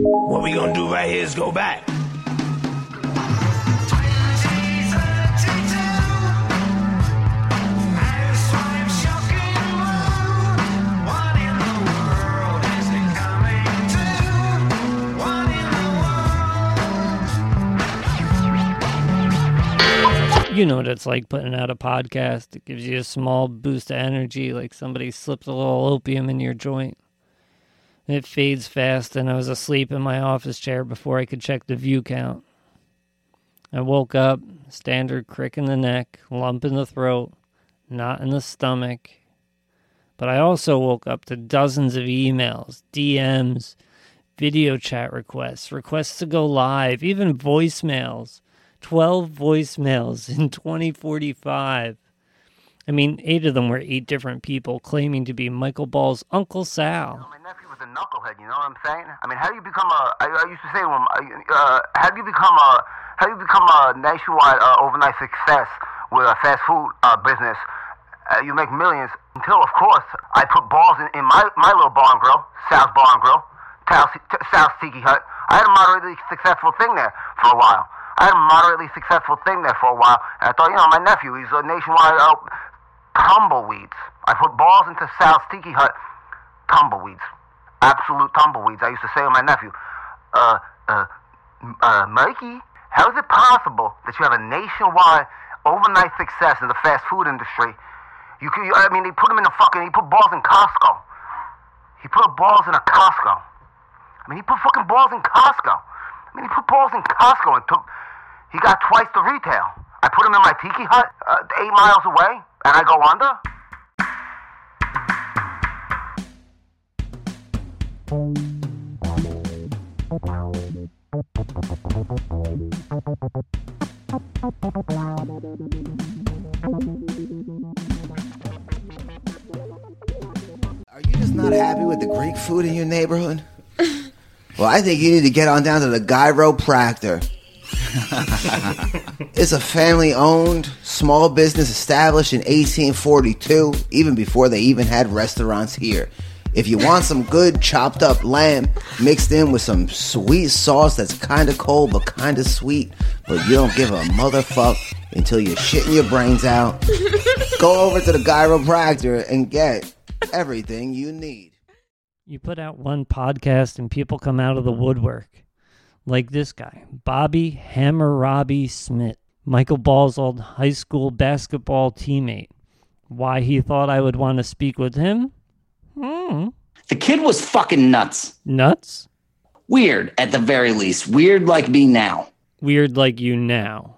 What we gonna do right here is go back. You know what it's like putting out a podcast. It gives you a small boost of energy, like somebody slipped a little opium in your joint. It fades fast, and I was asleep in my office chair before I could check the view count. I woke up, standard crick in the neck, lump in the throat, knot in the stomach. But I also woke up to dozens of emails, DMs, video chat requests, requests to go live, even voicemails. 12 voicemails in 2045. I mean, eight of them were eight different people claiming to be Michael Ball's Uncle Sal. Was a knucklehead. You know what I'm saying? I mean, how do you become a? I, I used to say him, uh, how do you become a? How do you become a nationwide uh, overnight success with a fast food uh, business? Uh, you make millions until, of course, I put balls in, in my my little bar and grill, South Bar and Grill, South, Sal's Tiki Hut. I had a moderately successful thing there for a while. I had a moderately successful thing there for a while, and I thought, you know, my nephew, he's a nationwide uh, tumbleweeds. I put balls into South Tiki Hut, tumbleweeds, absolute tumbleweeds. I used to say to my nephew, uh, uh, uh, Mikey, how is it possible that you have a nationwide overnight success in the fast food industry? You can, I mean, he put him in a fucking, he put balls in Costco. He put balls in a Costco. I mean, he put fucking balls in Costco. I mean, he put balls in Costco and took he got twice the retail. I put him in my tiki hut uh, eight miles away, and I go under. Are you just not happy with the Greek food in your neighborhood? well, I think you need to get on down to the Gyropractor. it's a family owned small business established in 1842, even before they even had restaurants here. If you want some good chopped up lamb mixed in with some sweet sauce that's kind of cold but kind of sweet, but you don't give a motherfuck until you're shitting your brains out, go over to the Gyropractor and get everything you need. You put out one podcast and people come out of the woodwork. Like this guy, Bobby Hammurabi Smith, Michael Ball's old high school basketball teammate. Why he thought I would want to speak with him? Hmm. The kid was fucking nuts. Nuts? Weird, at the very least. Weird like me now. Weird like you now.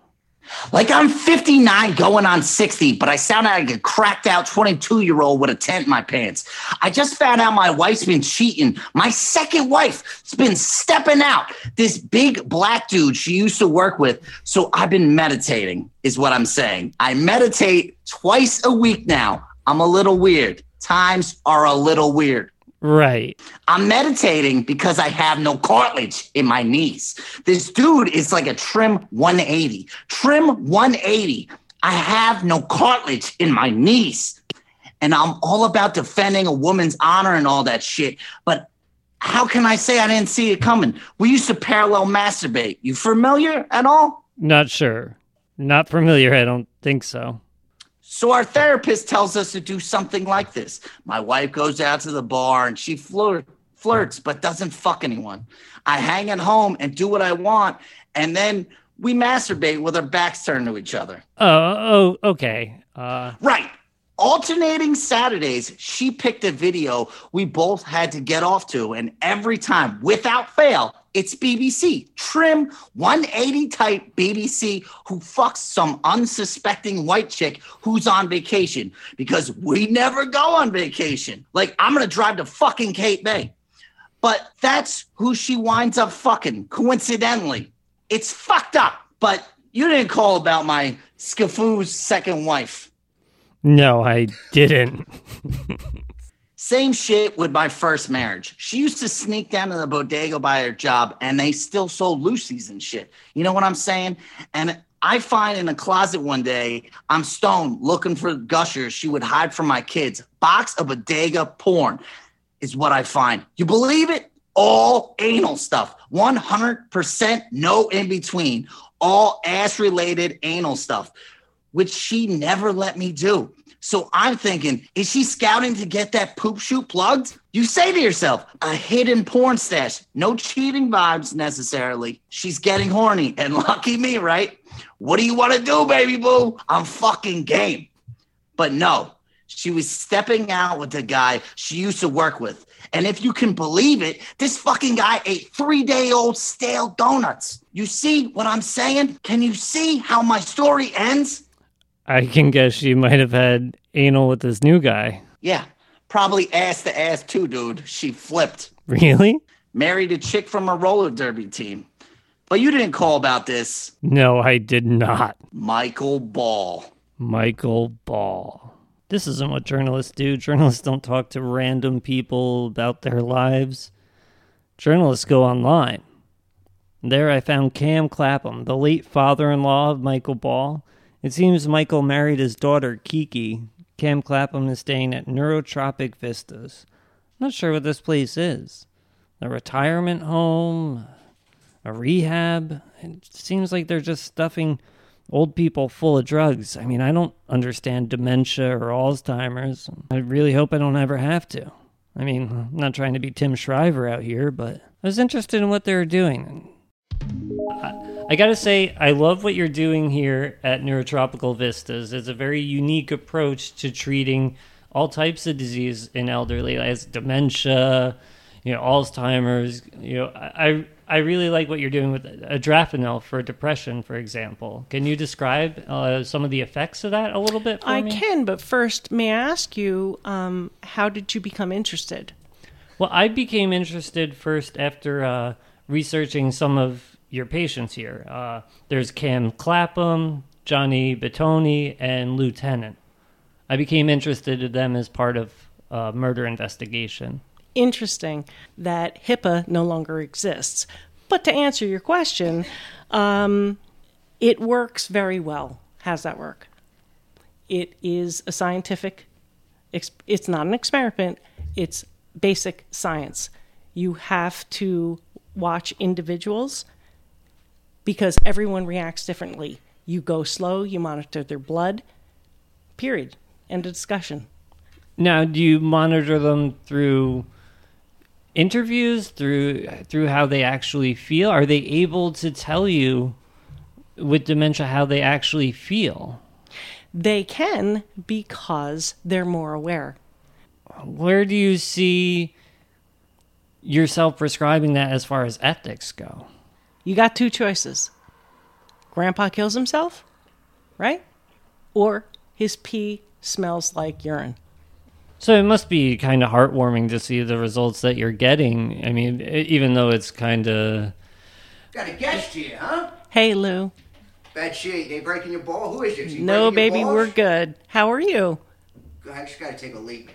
Like I'm 59 going on 60, but I sound like a cracked out 22 year old with a tent in my pants. I just found out my wife's been cheating. My second wife's been stepping out. This big black dude she used to work with. So I've been meditating, is what I'm saying. I meditate twice a week now. I'm a little weird. Times are a little weird. Right. I'm meditating because I have no cartilage in my knees. This dude is like a trim 180. Trim 180. I have no cartilage in my knees. And I'm all about defending a woman's honor and all that shit. But how can I say I didn't see it coming? We used to parallel masturbate. You familiar at all? Not sure. Not familiar. I don't think so. So our therapist tells us to do something like this. My wife goes out to the bar and she flirt, flirts, but doesn't fuck anyone. I hang at home and do what I want, and then we masturbate with our backs turned to each other. Oh, oh, okay. Uh, Right. Alternating Saturdays, she picked a video we both had to get off to, and every time, without fail, it's BBC. Trim 180 type BBC who fucks some unsuspecting white chick who's on vacation because we never go on vacation. Like, I'm gonna drive to fucking Cape May. But that's who she winds up fucking, coincidentally. It's fucked up. But you didn't call about my Skafoo's second wife. No, I didn't. Same shit with my first marriage. She used to sneak down to the bodega by her job and they still sold loosies and shit. You know what I'm saying? And I find in a closet one day, I'm stoned looking for gushers she would hide from my kids. Box of bodega porn is what I find. You believe it? all anal stuff, 100% no in between, all ass related anal stuff, which she never let me do. So I'm thinking, is she scouting to get that poop shoot plugged? You say to yourself, a hidden porn stash, no cheating vibes necessarily. She's getting horny, and lucky me, right? What do you want to do, baby boo? I'm fucking game. But no, she was stepping out with the guy she used to work with. And if you can believe it, this fucking guy ate three day old stale donuts. You see what I'm saying? Can you see how my story ends? I can guess she might have had anal with this new guy. Yeah, probably ass to ass too, dude. She flipped. Really? Married a chick from a roller derby team. But you didn't call about this. No, I did not. Michael Ball. Michael Ball. This isn't what journalists do. Journalists don't talk to random people about their lives. Journalists go online. There I found Cam Clapham, the late father in law of Michael Ball. It seems Michael married his daughter, Kiki. Cam Clapham is staying at Neurotropic Vistas. Not sure what this place is. A retirement home? A rehab? It seems like they're just stuffing old people full of drugs. I mean, I don't understand dementia or Alzheimer's. I really hope I don't ever have to. I mean, I'm not trying to be Tim Shriver out here, but I was interested in what they were doing. I, gotta say, I love what you're doing here at Neurotropical Vistas. It's a very unique approach to treating all types of disease in elderly, as dementia, you know, Alzheimer's. You know, I I really like what you're doing with adrafinil for depression, for example. Can you describe uh, some of the effects of that a little bit for I me? can, but first, may I ask you, um, how did you become interested? Well, I became interested first after uh, researching some of your patients here. Uh, there's Cam Clapham, Johnny Batoni, and Lieutenant. I became interested in them as part of uh, murder investigation. Interesting that HIPAA no longer exists. But to answer your question, um, it works very well. How's that work? It is a scientific, it's not an experiment, it's basic science. You have to watch individuals because everyone reacts differently. You go slow, you monitor their blood, period. End of discussion. Now, do you monitor them through interviews, through through how they actually feel? Are they able to tell you with dementia how they actually feel? They can because they're more aware. Where do you see yourself prescribing that as far as ethics go? You got two choices. Grandpa kills himself, right? Or his pee smells like urine. So it must be kind of heartwarming to see the results that you're getting. I mean, even though it's kind of Got a guest here, huh? Hey, Lou. Bad shit. They breaking your ball? Who is this? No, baby, we're good. How are you? I just gotta take a leak.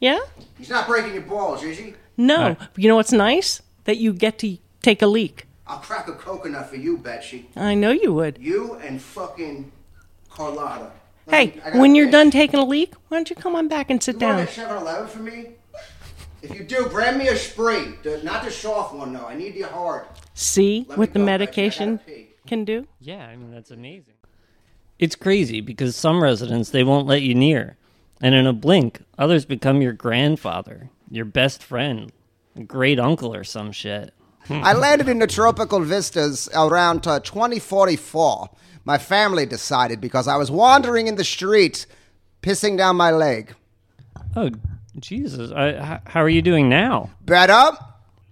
Yeah? He's not breaking your balls, is he? No. Right. You know what's nice? That you get to take a leak. I'll crack a coconut for you, Betsy. I know you would. You and fucking Carlotta. Hey, I got when you're bitch. done taking a leak, why don't you come on back and sit You down? want a 7-Eleven for me? If you do, brand me a spree. The- not the soft one, though. I need the hard. See Let what me the go, medication can do? Yeah, I mean that's amazing. It's crazy because some residents they won't let you near, and in a blink, others become your grandfather, your best friend, a great uncle, or some shit. I landed in the tropical vistas around uh, 2044. My family decided because I was wandering in the street, pissing down my leg. Oh, Jesus! I, h- how are you doing now? Better?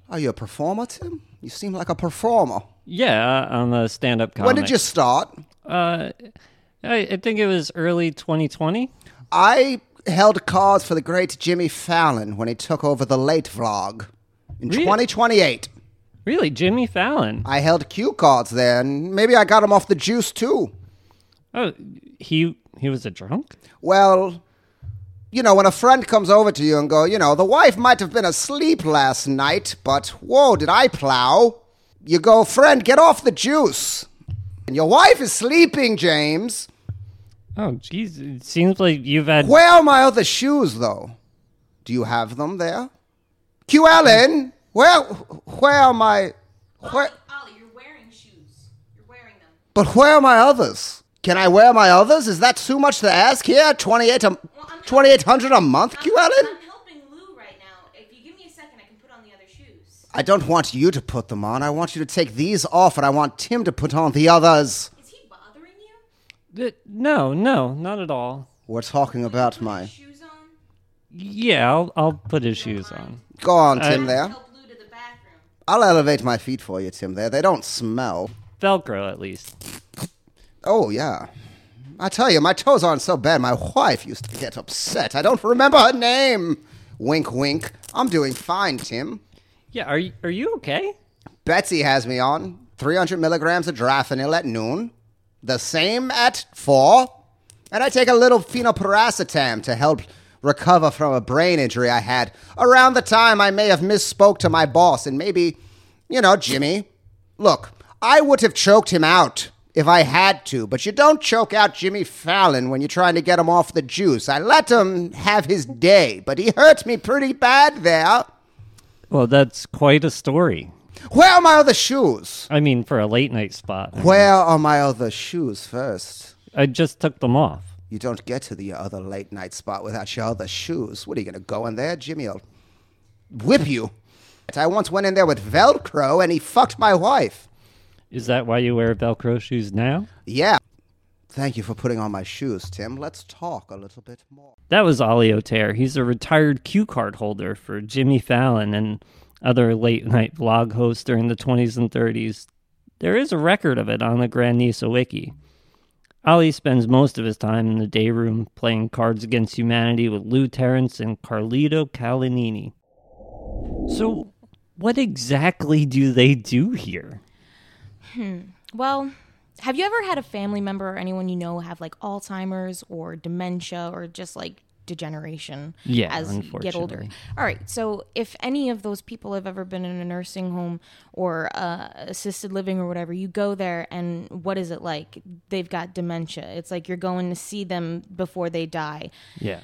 Are you a performer, Tim? You seem like a performer. Yeah, I'm a stand-up comic. When did you start? Uh, I, I think it was early 2020. I held cards for the great Jimmy Fallon when he took over the late vlog in Really? 2028. Really, Jimmy Fallon? I held cue cards then. Maybe I got him off the juice too. Oh, he he was a drunk. Well, you know, when a friend comes over to you and go, you know, the wife might have been asleep last night, but whoa, did I plow? You go, friend, get off the juice. And your wife is sleeping, James. Oh, jeez! It seems like you've had. Where are my other shoes, though? Do you have them there? Q Allen, Where, where are my, where, Ollie, you're wearing shoes. You're wearing them. but where are my others? Can I wear my others? Is that too much to ask here? 28 a, 2800 a month, Q Allen? I'm helping Lou right now. If you give me a second, I can put on the other shoes. I don't want you to put them on. I want you to take these off, and I want Tim to put on the others. Is he bothering you? Uh, No, no, not at all. We're talking about my. Shoes on? Yeah, I'll, I'll put his shoes on. Go on, uh, Tim, I- there. Help Lou to the bathroom. I'll elevate my feet for you, Tim, there. They don't smell. Velcro, at least. Oh, yeah. I tell you, my toes aren't so bad. My wife used to get upset. I don't remember her name. Wink, wink. I'm doing fine, Tim. Yeah, are you, are you okay? Betsy has me on 300 milligrams of adrafinil at noon, the same at 4, and I take a little phenylpiracetam to help recover from a brain injury I had around the time I may have misspoke to my boss and maybe, you know, Jimmy. Look, I would have choked him out if I had to, but you don't choke out Jimmy Fallon when you're trying to get him off the juice. I let him have his day, but he hurt me pretty bad there. Well, that's quite a story. Where are my other shoes? I mean, for a late night spot. I mean, Where are my other shoes first? I just took them off. You don't get to the other late night spot without your other shoes. What are you going to go in there? Jimmy will whip you. I once went in there with Velcro and he fucked my wife. Is that why you wear Velcro shoes now? Yeah. Thank you for putting on my shoes, Tim. Let's talk a little bit more. That was Ollie O'Tear. He's a retired cue card holder for Jimmy Fallon and other late night vlog hosts during the 20s and 30s. There is a record of it on the Grand Nisa Wiki. Ollie spends most of his time in the day room playing Cards Against Humanity with Lou Terrence and Carlito Calinini. So, what exactly do they do here? Hmm. Well, have you ever had a family member or anyone you know have like Alzheimer's or dementia or just like degeneration Yeah, as you get older? All right. So, if any of those people have ever been in a nursing home or uh, assisted living or whatever, you go there and what is it like? They've got dementia. It's like you're going to see them before they die Yeah.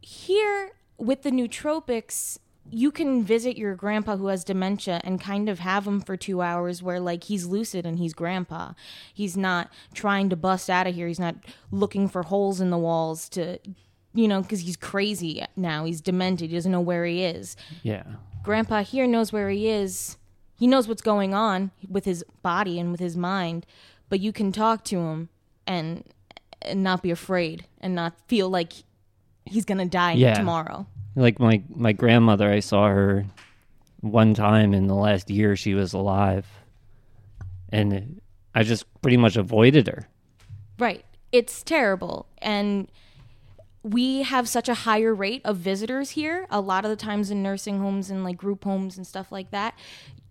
here with the nootropics you can visit your grandpa who has dementia and kind of have him for two hours where like he's lucid and he's grandpa he's not trying to bust out of here he's not looking for holes in the walls to you know because he's crazy now he's demented he doesn't know where he is Yeah. grandpa here knows where he is he knows what's going on with his body and with his mind but you can talk to him and, and not be afraid and not feel like he's gonna die Yeah. tomorrow Like my my grandmother, I saw her one time in the last year she was alive, and I just pretty much avoided her. Right. It's terrible. And we have such a higher rate of visitors here. A lot of the times in nursing homes and like group homes and stuff like that,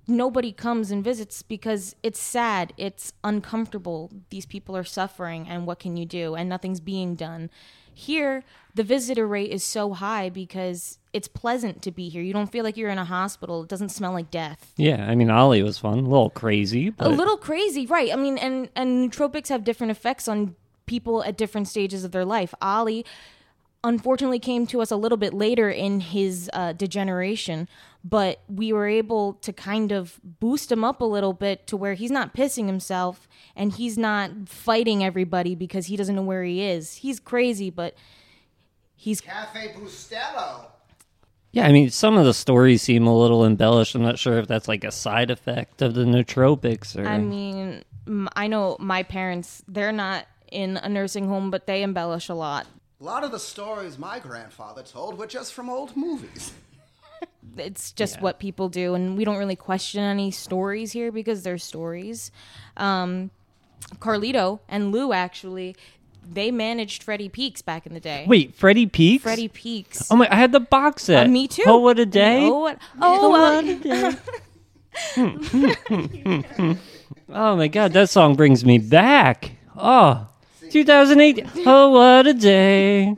nobody comes and visits because it's sad. It's uncomfortable. These people are suffering, and what can you do? And nothing's being done. Here, the visitor rate is so high because it's pleasant to be here. You don't feel like you're in a hospital. It doesn't smell like death Yeah, I mean Ollie was fun, a little crazy, but a little crazy, right? I mean, and and nootropics have different effects on people at different stages of their life. Ollie, unfortunately, came to us a little bit later in his uh, degeneration, but we were able to kind of boost him up a little bit to where he's not pissing himself and he's not fighting everybody because he doesn't know where he is. He's crazy, but he's Cafe Bustelo. yeah, I mean some of the stories seem a little embellished. I'm not sure if that's like a side effect of the nootropics or I mean, I know my parents, they're not in a nursing home, but they embellish a lot. A lot of the stories my grandfather told were just from old movies. it's just what people do and we don't really question any stories here because they're stories um, carlito and lou actually they managed freddie peaks back in the day Wait, Freddie Peaks? freddie peaks Oh my! I had the box set. Uh, me too Oh, what a day! oh, what, oh uh, Oh my god, that song brings me back. Oh, 2008. Oh, what a day.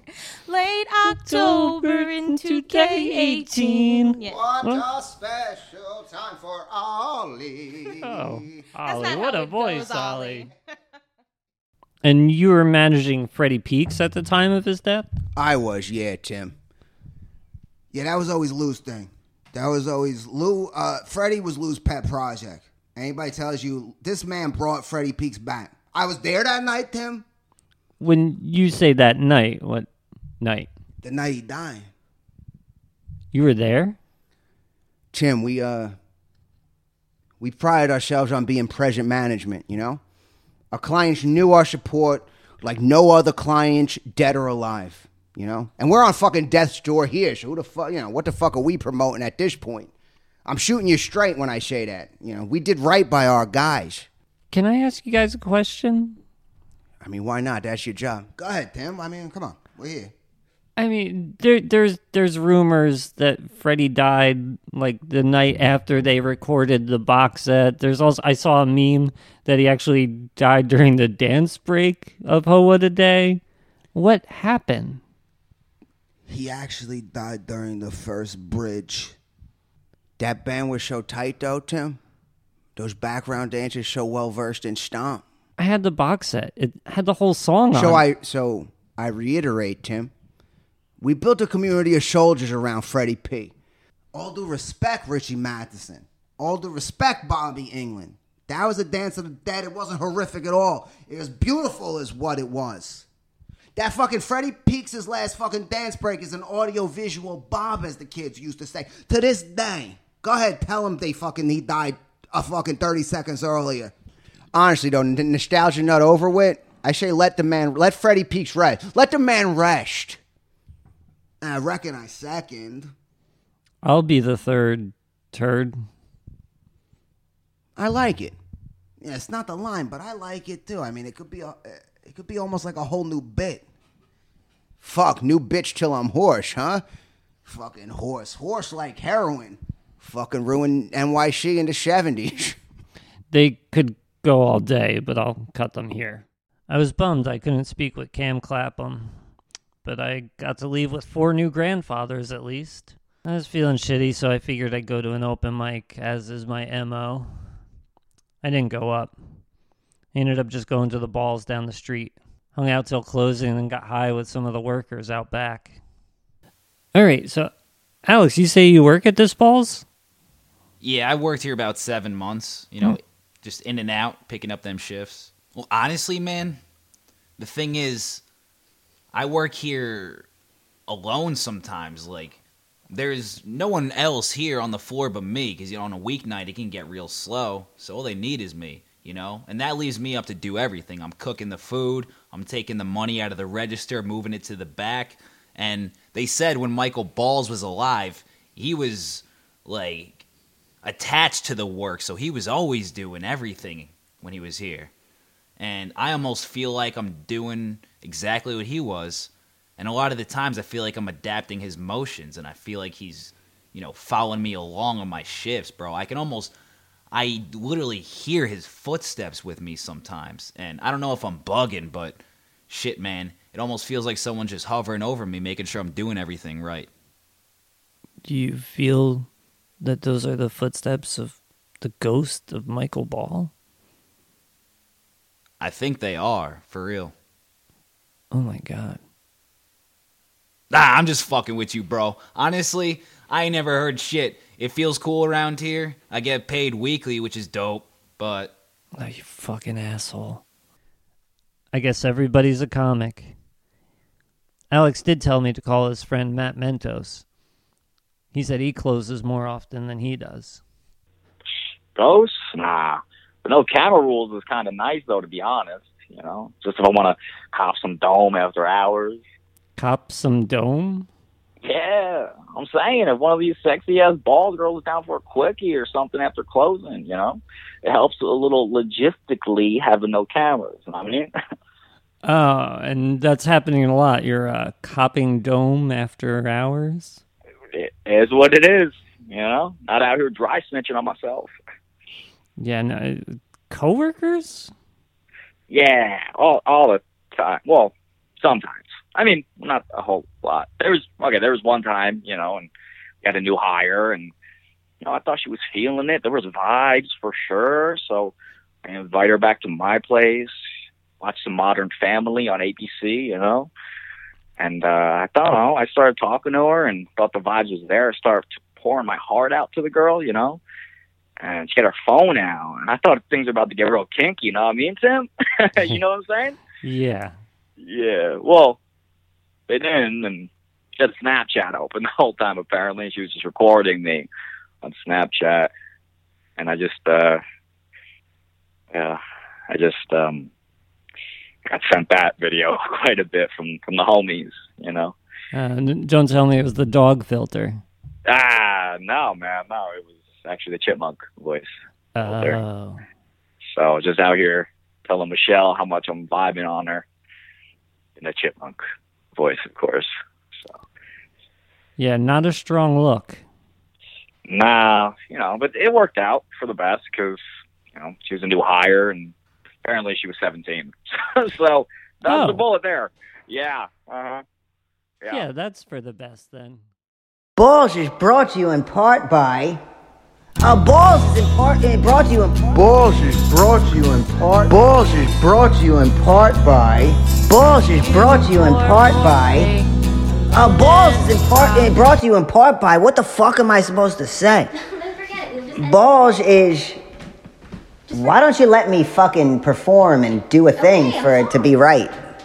late october in 2018. yeah. What a special time for Ollie. Oh, Ollie, what a it voice, goes, Ollie. and you were managing Freddie Peaks at the time of his death? I was, yeah, Tim. Yeah, that was always Lou's thing. That was always Lou. Uh, Freddie was Lou's pet project. Anybody tells you this man brought Freddie Peaks back. I was there that night, Tim. When you say that night, what night? The night he died. You were there? Tim, we uh we prided ourselves on being present management, you know? Our clients knew our support like no other clients, dead or alive, you know? And we're on fucking death's door here, so who the fuck, you know, what the fuck are we promoting at this point? I'm shooting you straight when I say that. You know, we did right by our guys. Can I ask you guys a question? I mean, why not? That's your job. Go ahead, Tim. I mean, come on. We're here. I mean, there, there's there's rumors that Freddie died like the night after they recorded the box set. There's also I saw a meme that he actually died during the dance break of Hoa Day. What happened? He actually died during the first bridge. That band was so tight, though, Tim. Those background dancers so well versed in stomp. I had the box set. It had the whole song on. So it. I so I reiterate, Tim. We built a community of soldiers around Freddie P. All due respect, Richie Matheson. All due respect, Bobby Englund. That was a dance of the dead. It wasn't horrific at all. It was beautiful, is what it was. That fucking Freddie Peaks' last fucking dance break is an audio visual Bob, as the kids used to say. To this day. Go ahead, tell him they fucking he died a fucking 30 seconds earlier. Honestly though, n- nostalgia not over with. I say let the man let Freddie Peaks rest. Let the man rest. I reckon I second. I'll be the third turd. I like it. Yeah, it's not the line, but I like it too. I mean, it could be a, it could be almost like a whole new bit. Fuck, new bitch till I'm horse, huh? Fucking horse, horse like heroin. Fucking ruin NYC in the seventies. They could go all day, but I'll cut them here. I was bummed I couldn't speak with Cam Clapham, but I got to leave with four new grandfathers at least. I was feeling shitty, so I figured I'd go to an open mic, as is my MO. I didn't go up. I ended up just going to the balls down the street. Hung out till closing and got high with some of the workers out back. All right, so Alex, you say you work at this balls? Yeah, I worked here about seven months. You know, hmm. Just in and out, picking up them shifts. Well, honestly, man, the thing is, I work here alone sometimes. Like, there's no one else here on the floor but me. Because you know, on a weeknight, it can get real slow. So all they need is me. You know, and that leaves me up to do everything. I'm cooking the food. I'm taking the money out of the register, moving it to the back. And they said when Michael Balls was alive, he was like attached to the work, so he was always doing everything when he was here. And I almost feel like I'm doing exactly what he was. And a lot of the times I feel like I'm adapting his motions and I feel like he's, you know, following me along on my shifts, bro. I can almost I literally hear his footsteps with me sometimes. And I don't know if I'm bugging, but shit, man, it almost feels like someone's just hovering over me, making sure I'm doing everything right. Do you feel that those are the footsteps of the ghost of Michael Ball? I think they are, for real. Oh my god. Ah, I'm just fucking with you, bro. Honestly, I ain't never heard shit. It feels cool around here. I get paid weekly, which is dope, but Oh, you fucking asshole. I guess everybody's a comic. Alex did tell me to call his friend Matt Mentos. He said he closes more often than he does. Ghosts? Nah. But no camera rules is kind of nice, though, to be honest. You know, just if I want to cop some dome after hours. Cop some dome? Yeah, I'm saying if one of these sexy ass bald girls is down for a quickie or something after closing, you know, it helps a little logistically having no cameras. You know I mean? Oh, and that's happening a lot. You're uh, copping dome after hours? Is what it is. You know, not out here dry snitching on myself. Yeah, no, coworkers? Yeah, all all the time. Well, sometimes. I mean, not a whole lot. There was okay. There was one time, you know, and we had a new hire, and you know, I thought she was feeling it. There was vibes for sure. So I invite her back to my place, watch some Modern Family on ABC, you know. And uh, I don't know. I started talking to her and thought the vibes was there. I started pouring my heart out to the girl, you know. And she had her phone out, and I thought things were about to get real kinky. You know what I mean, Tim? you know what I'm saying? Yeah. Yeah. Well, they didn't, and she had Snapchat open the whole time. Apparently, she was just recording me on Snapchat, and I just, uh, yeah, I just um, got sent that video quite a bit from from the homies. You know. Uh, don't tell me it was the dog filter. Ah, no, man, no, it was actually the chipmunk voice. Oh. So just out here telling Michelle how much I'm vibing on her in the chipmunk voice, of course. So. Yeah, not a strong look. Nah, you know, but it worked out for the best because you know she was a new hire and apparently she was 17. so that was the Oh. bullet there. Yeah. Uh huh. Yeah. Yeah, that's for the best then. Balls is brought to you in part by. Uh, Balls is in part uh, brought to you in part. Balls is brought to you in part. Balls is brought to you in part by. Balls is brought to you in part by. Uh, Balls is in part uh, brought to you in part by. What the fuck am I supposed to say? Balls is. Why don't you let me fucking perform and do a thing for it to be right?